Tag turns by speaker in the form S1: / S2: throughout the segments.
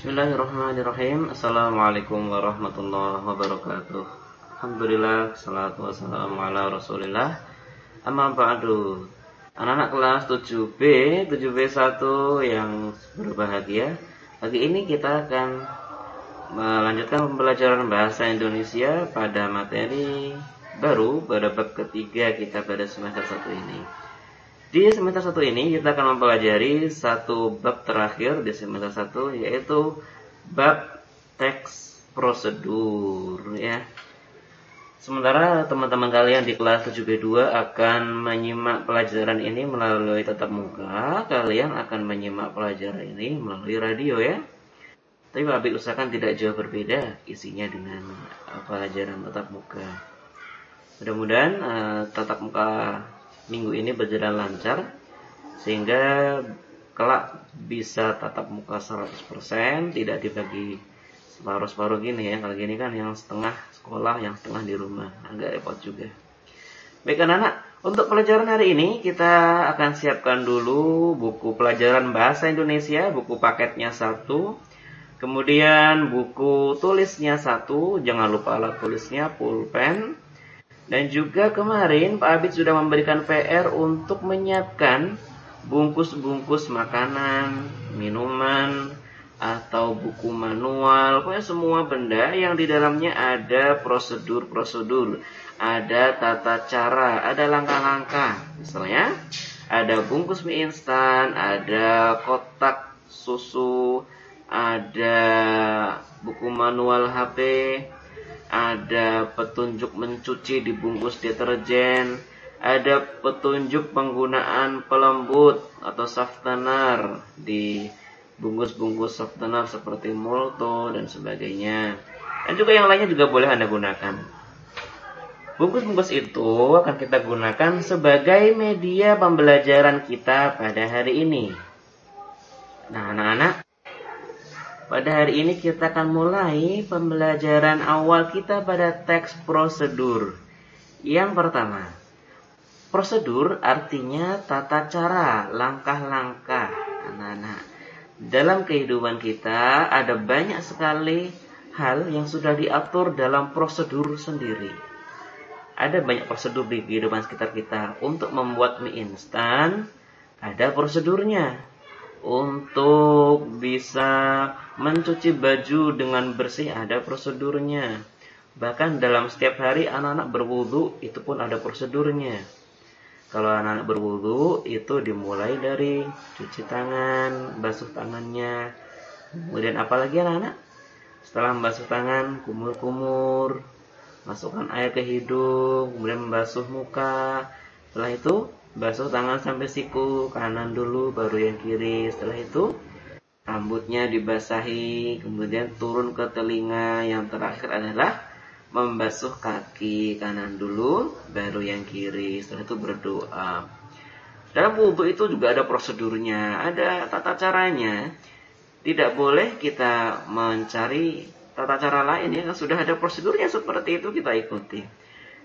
S1: Bismillahirrahmanirrahim. Assalamualaikum warahmatullahi wabarakatuh. Alhamdulillah Salatu wassalamu ala rasulillah. Amma ba'du. Anak-anak kelas 7B 7B1 yang berbahagia. Pagi ini kita akan Melanjutkan pembelajaran bahasa Indonesia Pada materi baru Pada bab ketiga kita pada semester 1 ini di semester 1 ini kita akan mempelajari satu bab terakhir di semester 1 yaitu bab teks prosedur ya. Sementara teman-teman kalian di kelas 7B2 akan menyimak pelajaran ini melalui tatap muka, kalian akan menyimak pelajaran ini melalui radio ya. Tapi Pak usahakan tidak jauh berbeda isinya dengan pelajaran tatap muka. Mudah-mudahan uh, tatap muka minggu ini berjalan lancar sehingga kelak bisa tatap muka 100% tidak dibagi separuh-separuh gini ya. Kalau gini kan yang setengah sekolah yang setengah di rumah. Agak repot juga. Baik anak-anak untuk pelajaran hari ini kita akan siapkan dulu buku pelajaran bahasa Indonesia buku paketnya satu kemudian buku tulisnya satu jangan lupa alat tulisnya pulpen dan juga kemarin Pak Abid sudah memberikan PR untuk menyiapkan bungkus-bungkus makanan, minuman, atau buku manual, pokoknya semua benda yang di dalamnya ada prosedur-prosedur, ada tata cara, ada langkah-langkah. Misalnya, ada bungkus mie instan, ada kotak susu, ada buku manual HP, ada petunjuk mencuci di bungkus deterjen, ada petunjuk penggunaan pelembut atau softener di bungkus-bungkus softener seperti Molto dan sebagainya. Dan juga yang lainnya juga boleh Anda gunakan. Bungkus-bungkus itu akan kita gunakan sebagai media pembelajaran kita pada hari ini. Nah, anak-anak, pada hari ini kita akan mulai pembelajaran awal kita pada teks prosedur. Yang pertama, prosedur artinya tata cara, langkah-langkah. Anak-anak, dalam kehidupan kita ada banyak sekali hal yang sudah diatur dalam prosedur sendiri. Ada banyak prosedur di kehidupan sekitar kita. Untuk membuat mie instan, ada prosedurnya untuk bisa mencuci baju dengan bersih ada prosedurnya. Bahkan dalam setiap hari anak-anak berwudu itu pun ada prosedurnya. Kalau anak-anak berwudu itu dimulai dari cuci tangan, basuh tangannya. Kemudian apalagi anak-anak? Setelah membasuh tangan, kumur-kumur, masukkan air ke hidung, kemudian membasuh muka. Setelah itu basuh tangan sampai siku kanan dulu baru yang kiri. Setelah itu rambutnya dibasahi kemudian turun ke telinga. Yang terakhir adalah membasuh kaki kanan dulu baru yang kiri. Setelah itu berdoa. Dalam wudhu itu juga ada prosedurnya ada tata caranya. Tidak boleh kita mencari tata cara lain ya sudah ada prosedurnya seperti itu kita ikuti.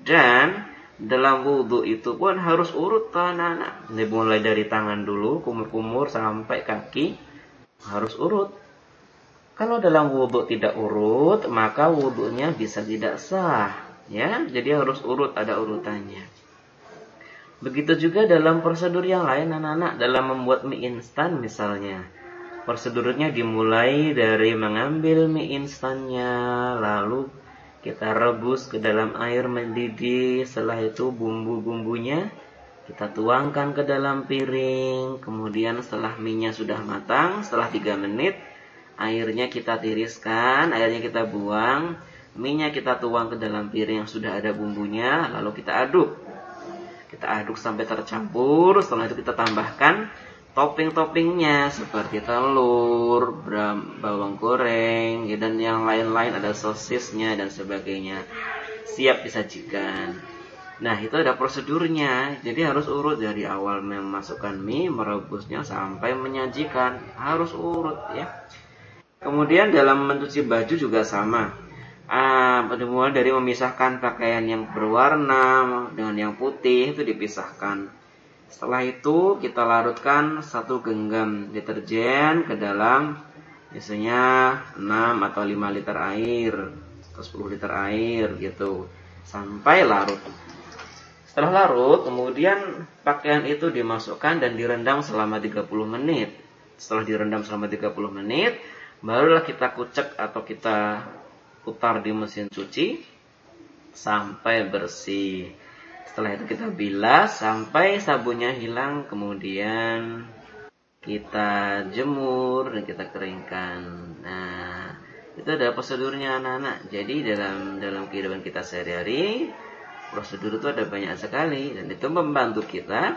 S1: Dan dalam wudhu itu pun harus urut anak-anak. Mulai dari tangan dulu, kumur-kumur sampai kaki harus urut. Kalau dalam wudhu tidak urut, maka wudhunya bisa tidak sah. Ya, jadi harus urut, ada urutannya. Begitu juga dalam prosedur yang lain anak-anak dalam membuat mie instan misalnya. Prosedurnya dimulai dari mengambil mie instannya, lalu kita rebus ke dalam air mendidih. Setelah itu bumbu-bumbunya kita tuangkan ke dalam piring. Kemudian setelah minyak sudah matang setelah 3 menit airnya kita tiriskan airnya kita buang. Minyak kita tuang ke dalam piring yang sudah ada bumbunya lalu kita aduk. Kita aduk sampai tercampur. Setelah itu kita tambahkan topping-toppingnya seperti telur, bawang goreng, ya, dan yang lain-lain ada sosisnya dan sebagainya. Siap disajikan. Nah, itu ada prosedurnya. Jadi harus urut dari awal memasukkan mie, merebusnya sampai menyajikan. Harus urut ya. Kemudian dalam mencuci baju juga sama. Ah, mulai dari memisahkan pakaian yang berwarna dengan yang putih itu dipisahkan setelah itu kita larutkan satu genggam deterjen ke dalam Biasanya 6 atau 5 liter air atau 10 liter air gitu sampai larut. Setelah larut, kemudian pakaian itu dimasukkan dan direndam selama 30 menit. Setelah direndam selama 30 menit, barulah kita kucek atau kita putar di mesin cuci sampai bersih. Setelah itu kita bilas sampai sabunnya hilang, kemudian kita jemur dan kita keringkan. Nah, itu ada prosedurnya anak-anak. Jadi dalam dalam kehidupan kita sehari-hari, prosedur itu ada banyak sekali dan itu membantu kita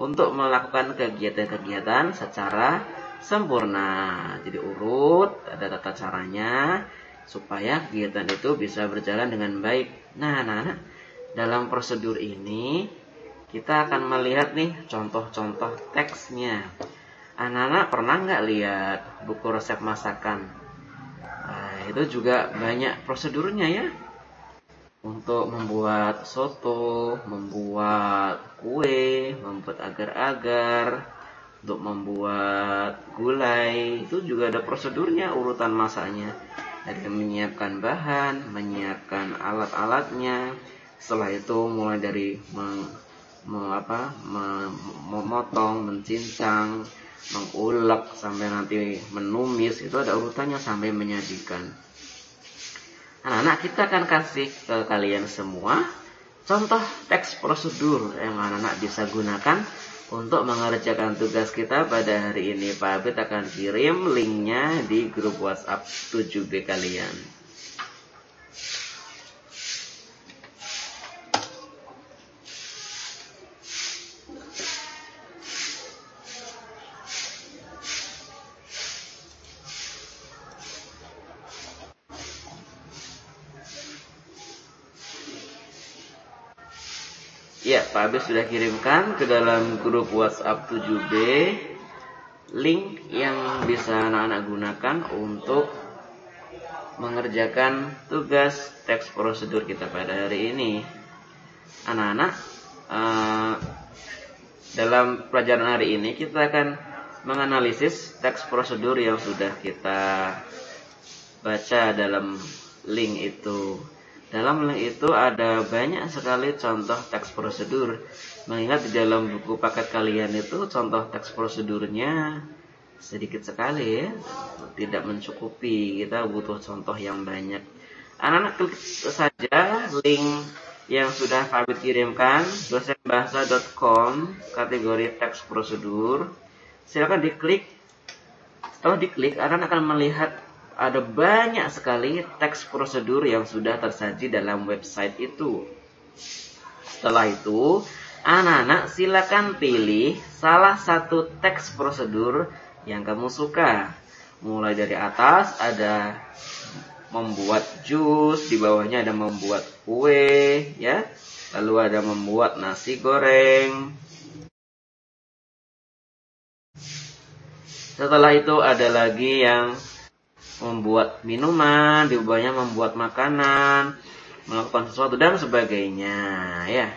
S1: untuk melakukan kegiatan-kegiatan secara sempurna. Jadi urut, ada tata caranya supaya kegiatan itu bisa berjalan dengan baik. Nah, anak-anak, dalam prosedur ini kita akan melihat nih contoh-contoh teksnya. Anak-anak pernah nggak lihat buku resep masakan? Nah, itu juga banyak prosedurnya ya. Untuk membuat soto, membuat kue, membuat agar-agar, untuk membuat gulai, itu juga ada prosedurnya, urutan masaknya. Ada menyiapkan bahan, menyiapkan alat-alatnya, setelah itu mulai dari meng, meng, apa, memotong, mencincang, mengulek sampai nanti menumis itu ada urutannya sampai menyajikan. Anak-anak kita akan kasih ke kalian semua contoh teks prosedur yang anak-anak bisa gunakan untuk mengerjakan tugas kita pada hari ini. Pak Abid akan kirim linknya di grup WhatsApp 7B kalian. Ya, Pak Abis sudah kirimkan ke dalam grup WhatsApp 7B link yang bisa anak-anak gunakan untuk mengerjakan tugas teks prosedur kita pada hari ini. Anak-anak, uh, dalam pelajaran hari ini kita akan menganalisis teks prosedur yang sudah kita baca dalam link itu. Dalam link itu ada banyak sekali contoh teks prosedur. Mengingat di dalam buku paket kalian itu contoh teks prosedurnya sedikit sekali ya. Tidak mencukupi. Kita butuh contoh yang banyak. Anak-anak klik saja link yang sudah kami kirimkan dosenbahasa.com kategori teks prosedur. Silakan diklik. Setelah diklik, anak akan melihat ada banyak sekali teks prosedur yang sudah tersaji dalam website itu. Setelah itu, anak-anak silakan pilih salah satu teks prosedur yang kamu suka. Mulai dari atas ada membuat jus, di bawahnya ada membuat kue, ya. Lalu ada membuat nasi goreng. Setelah itu ada lagi yang membuat minuman, di bawahnya membuat makanan, melakukan sesuatu dan sebagainya, ya.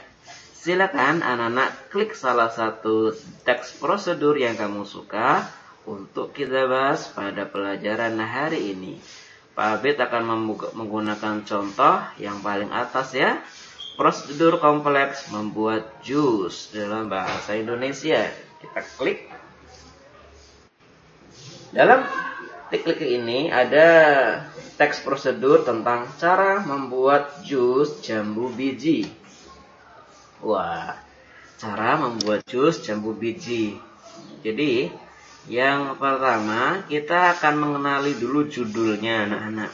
S1: Silakan anak-anak klik salah satu teks prosedur yang kamu suka untuk kita bahas pada pelajaran hari ini. Pak Abid akan menggunakan contoh yang paling atas ya. Prosedur kompleks membuat jus dalam bahasa Indonesia. Kita klik. Dalam klik ini ada teks prosedur tentang cara membuat jus jambu biji. Wah, cara membuat jus jambu biji. Jadi, yang pertama kita akan mengenali dulu judulnya anak-anak.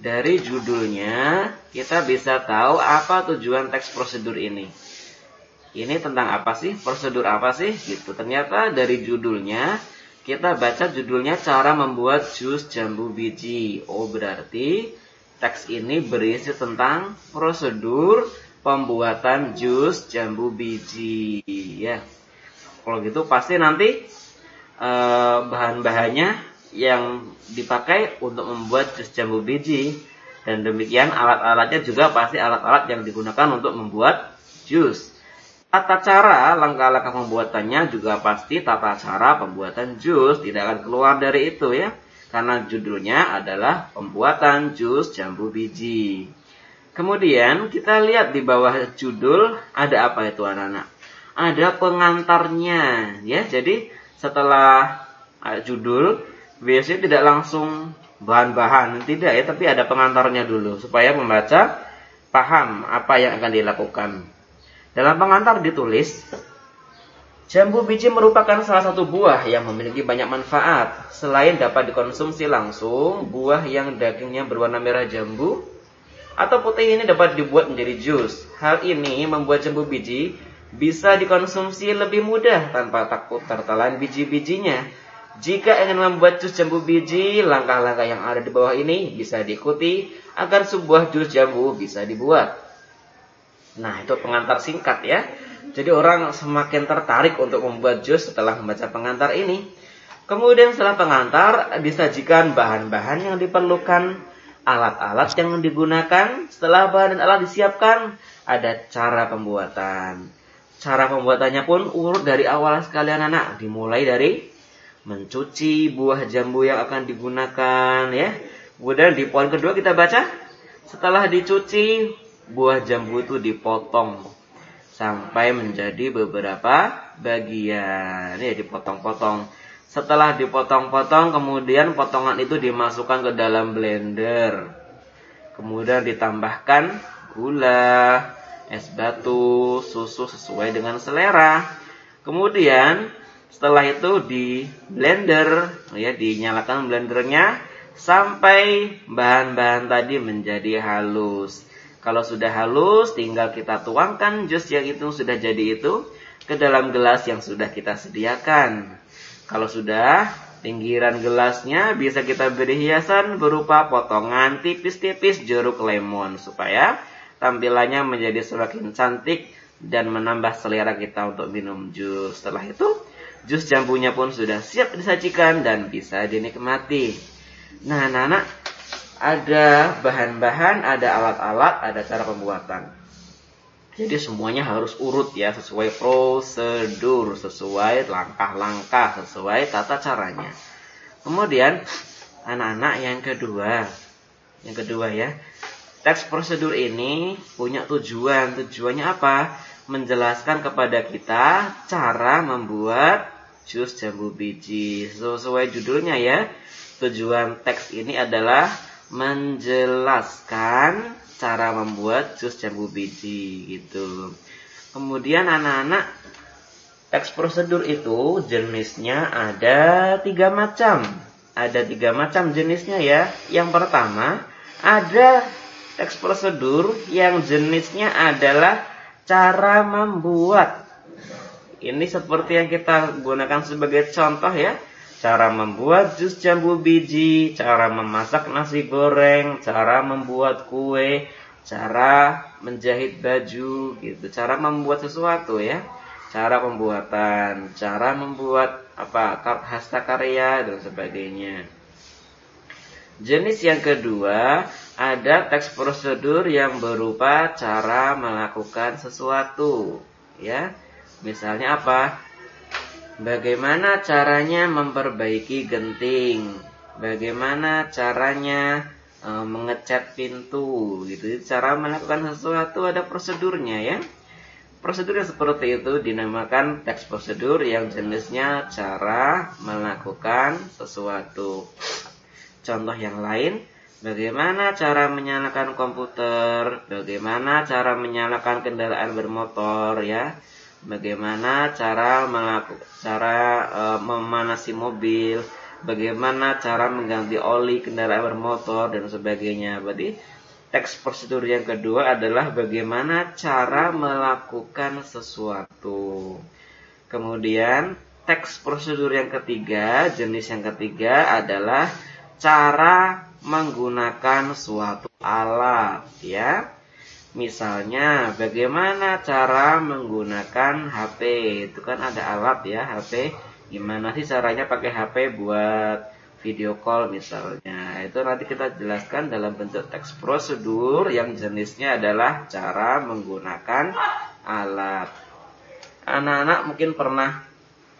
S1: Dari judulnya kita bisa tahu apa tujuan teks prosedur ini. Ini tentang apa sih? Prosedur apa sih? Gitu. Ternyata dari judulnya kita baca judulnya cara membuat jus jambu biji. Oh, berarti teks ini berisi tentang prosedur pembuatan jus jambu biji ya. Kalau gitu pasti nanti eh, bahan-bahannya yang dipakai untuk membuat jus jambu biji dan demikian alat-alatnya juga pasti alat-alat yang digunakan untuk membuat jus. Tata cara langkah-langkah pembuatannya juga pasti tata cara pembuatan jus tidak akan keluar dari itu ya. Karena judulnya adalah pembuatan jus jambu biji. Kemudian kita lihat di bawah judul ada apa itu anak-anak? Ada pengantarnya ya. Jadi setelah uh, judul biasanya tidak langsung bahan-bahan tidak ya, tapi ada pengantarnya dulu supaya membaca paham apa yang akan dilakukan. Dalam pengantar ditulis Jambu biji merupakan salah satu buah yang memiliki banyak manfaat. Selain dapat dikonsumsi langsung, buah yang dagingnya berwarna merah jambu atau putih ini dapat dibuat menjadi jus. Hal ini membuat jambu biji bisa dikonsumsi lebih mudah tanpa takut tertelan biji-bijinya. Jika ingin membuat jus jambu biji, langkah-langkah yang ada di bawah ini bisa diikuti agar sebuah jus jambu bisa dibuat. Nah, itu pengantar singkat ya. Jadi orang semakin tertarik untuk membuat jus setelah membaca pengantar ini. Kemudian setelah pengantar disajikan bahan-bahan yang diperlukan, alat-alat yang digunakan. Setelah bahan dan alat disiapkan, ada cara pembuatan. Cara pembuatannya pun urut dari awal sekalian anak, dimulai dari mencuci buah jambu yang akan digunakan ya. Kemudian di poin kedua kita baca, setelah dicuci buah jambu itu dipotong sampai menjadi beberapa bagian. Ya, dipotong-potong. Setelah dipotong-potong, kemudian potongan itu dimasukkan ke dalam blender. Kemudian ditambahkan gula, es batu, susu sesuai dengan selera. Kemudian setelah itu di blender, ya dinyalakan blendernya sampai bahan-bahan tadi menjadi halus. Kalau sudah halus, tinggal kita tuangkan jus yang itu sudah jadi itu ke dalam gelas yang sudah kita sediakan. Kalau sudah, pinggiran gelasnya bisa kita beri hiasan berupa potongan tipis-tipis jeruk lemon supaya tampilannya menjadi semakin cantik dan menambah selera kita untuk minum jus. Setelah itu, jus jambunya pun sudah siap disajikan dan bisa dinikmati. Nah, anak-anak, ada bahan-bahan, ada alat-alat, ada cara pembuatan. Jadi semuanya harus urut ya, sesuai prosedur, sesuai langkah-langkah, sesuai tata caranya. Kemudian anak-anak yang kedua, yang kedua ya, teks prosedur ini punya tujuan. Tujuannya apa? Menjelaskan kepada kita cara membuat jus jambu biji. Sesuai judulnya ya, tujuan teks ini adalah menjelaskan cara membuat jus jambu biji gitu. Kemudian anak-anak teks prosedur itu jenisnya ada tiga macam. Ada tiga macam jenisnya ya. Yang pertama ada teks prosedur yang jenisnya adalah cara membuat. Ini seperti yang kita gunakan sebagai contoh ya cara membuat jus jambu biji, cara memasak nasi goreng, cara membuat kue, cara menjahit baju gitu, cara membuat sesuatu ya. Cara pembuatan, cara membuat apa hasta karya dan sebagainya. Jenis yang kedua ada teks prosedur yang berupa cara melakukan sesuatu, ya. Misalnya apa? Bagaimana caranya memperbaiki genting? Bagaimana caranya e, mengecat pintu? Gitu. Cara melakukan sesuatu ada prosedurnya ya. Prosedur yang seperti itu dinamakan teks prosedur yang jenisnya cara melakukan sesuatu. Contoh yang lain, bagaimana cara menyalakan komputer, bagaimana cara menyalakan kendaraan bermotor ya bagaimana cara melakukan cara e, memanasi mobil, bagaimana cara mengganti oli kendaraan bermotor dan sebagainya. Berarti teks prosedur yang kedua adalah bagaimana cara melakukan sesuatu. Kemudian teks prosedur yang ketiga, jenis yang ketiga adalah cara menggunakan suatu alat, ya. Misalnya, bagaimana cara menggunakan HP? Itu kan ada alat ya, HP. Gimana sih caranya pakai HP buat video call misalnya. Itu nanti kita jelaskan dalam bentuk teks prosedur yang jenisnya adalah cara menggunakan alat. Anak-anak mungkin pernah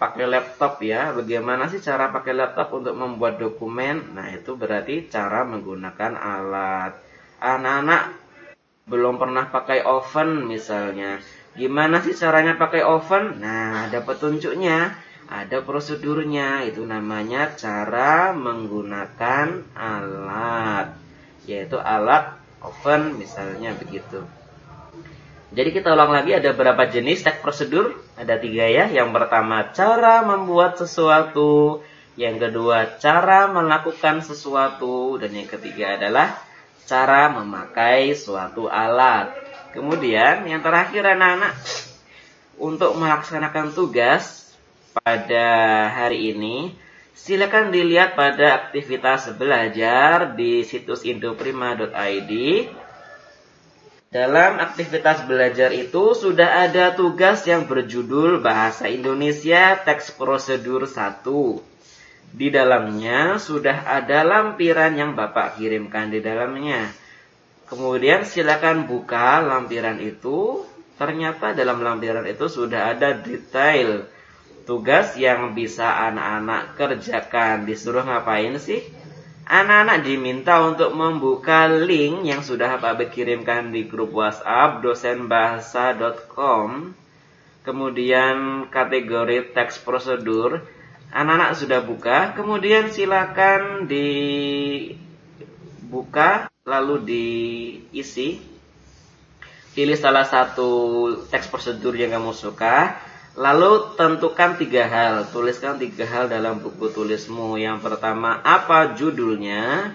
S1: pakai laptop ya. Bagaimana sih cara pakai laptop untuk membuat dokumen? Nah, itu berarti cara menggunakan alat. Anak-anak belum pernah pakai oven misalnya. Gimana sih caranya pakai oven? Nah, ada petunjuknya, ada prosedurnya. Itu namanya cara menggunakan alat. Yaitu alat oven misalnya begitu. Jadi kita ulang lagi ada berapa jenis teks prosedur? Ada tiga ya. Yang pertama cara membuat sesuatu. Yang kedua cara melakukan sesuatu. Dan yang ketiga adalah cara memakai suatu alat. Kemudian yang terakhir anak-anak. Untuk melaksanakan tugas pada hari ini. Silakan dilihat pada aktivitas belajar di situs indoprima.id dalam aktivitas belajar itu sudah ada tugas yang berjudul Bahasa Indonesia Teks Prosedur 1. Di dalamnya sudah ada lampiran yang Bapak kirimkan di dalamnya. Kemudian silakan buka lampiran itu. Ternyata dalam lampiran itu sudah ada detail tugas yang bisa anak-anak kerjakan. Disuruh ngapain sih? Anak-anak diminta untuk membuka link yang sudah Bapak kirimkan di grup WhatsApp dosenbahasa.com. Kemudian kategori teks prosedur. Anak-anak sudah buka, kemudian silakan dibuka lalu diisi. Pilih salah satu teks prosedur yang kamu suka Lalu tentukan tiga hal, tuliskan tiga hal dalam buku tulismu. Yang pertama, apa judulnya?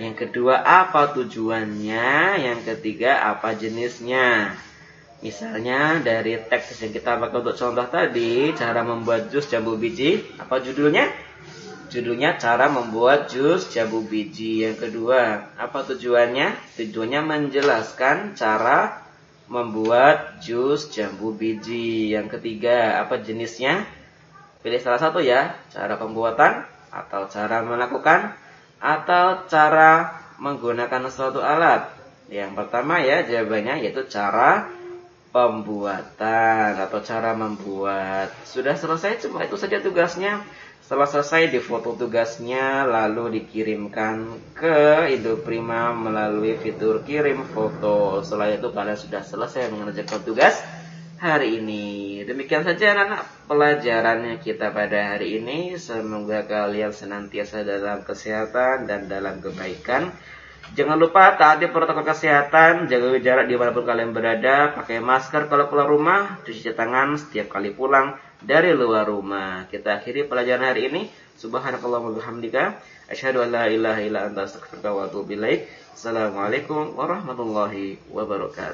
S1: Yang kedua, apa tujuannya? Yang ketiga, apa jenisnya? Misalnya dari teks yang kita pakai untuk contoh tadi, cara membuat jus jambu biji, apa judulnya? Judulnya cara membuat jus jambu biji. Yang kedua, apa tujuannya? Tujuannya menjelaskan cara membuat jus jambu biji. Yang ketiga, apa jenisnya? Pilih salah satu ya, cara pembuatan atau cara melakukan atau cara menggunakan suatu alat. Yang pertama ya jawabannya yaitu cara pembuatan atau cara membuat. Sudah selesai cuma itu saja tugasnya. Setelah selesai difoto tugasnya lalu dikirimkan ke Indoprima melalui fitur kirim foto. Setelah itu kalian sudah selesai mengerjakan tugas hari ini. Demikian saja anak-anak pelajarannya kita pada hari ini. Semoga kalian senantiasa dalam kesehatan dan dalam kebaikan. Jangan lupa taati protokol kesehatan, jaga jarak di mana pun kalian berada, pakai masker kalau keluar rumah, cuci tangan setiap kali pulang, dari luar rumah. Kita akhiri pelajaran hari ini. Subhanakallah wa bihamdika asyhadu an la ilaha illa anta astaghfiruka wa atubu ilaik. Assalamualaikum warahmatullahi wabarakatuh.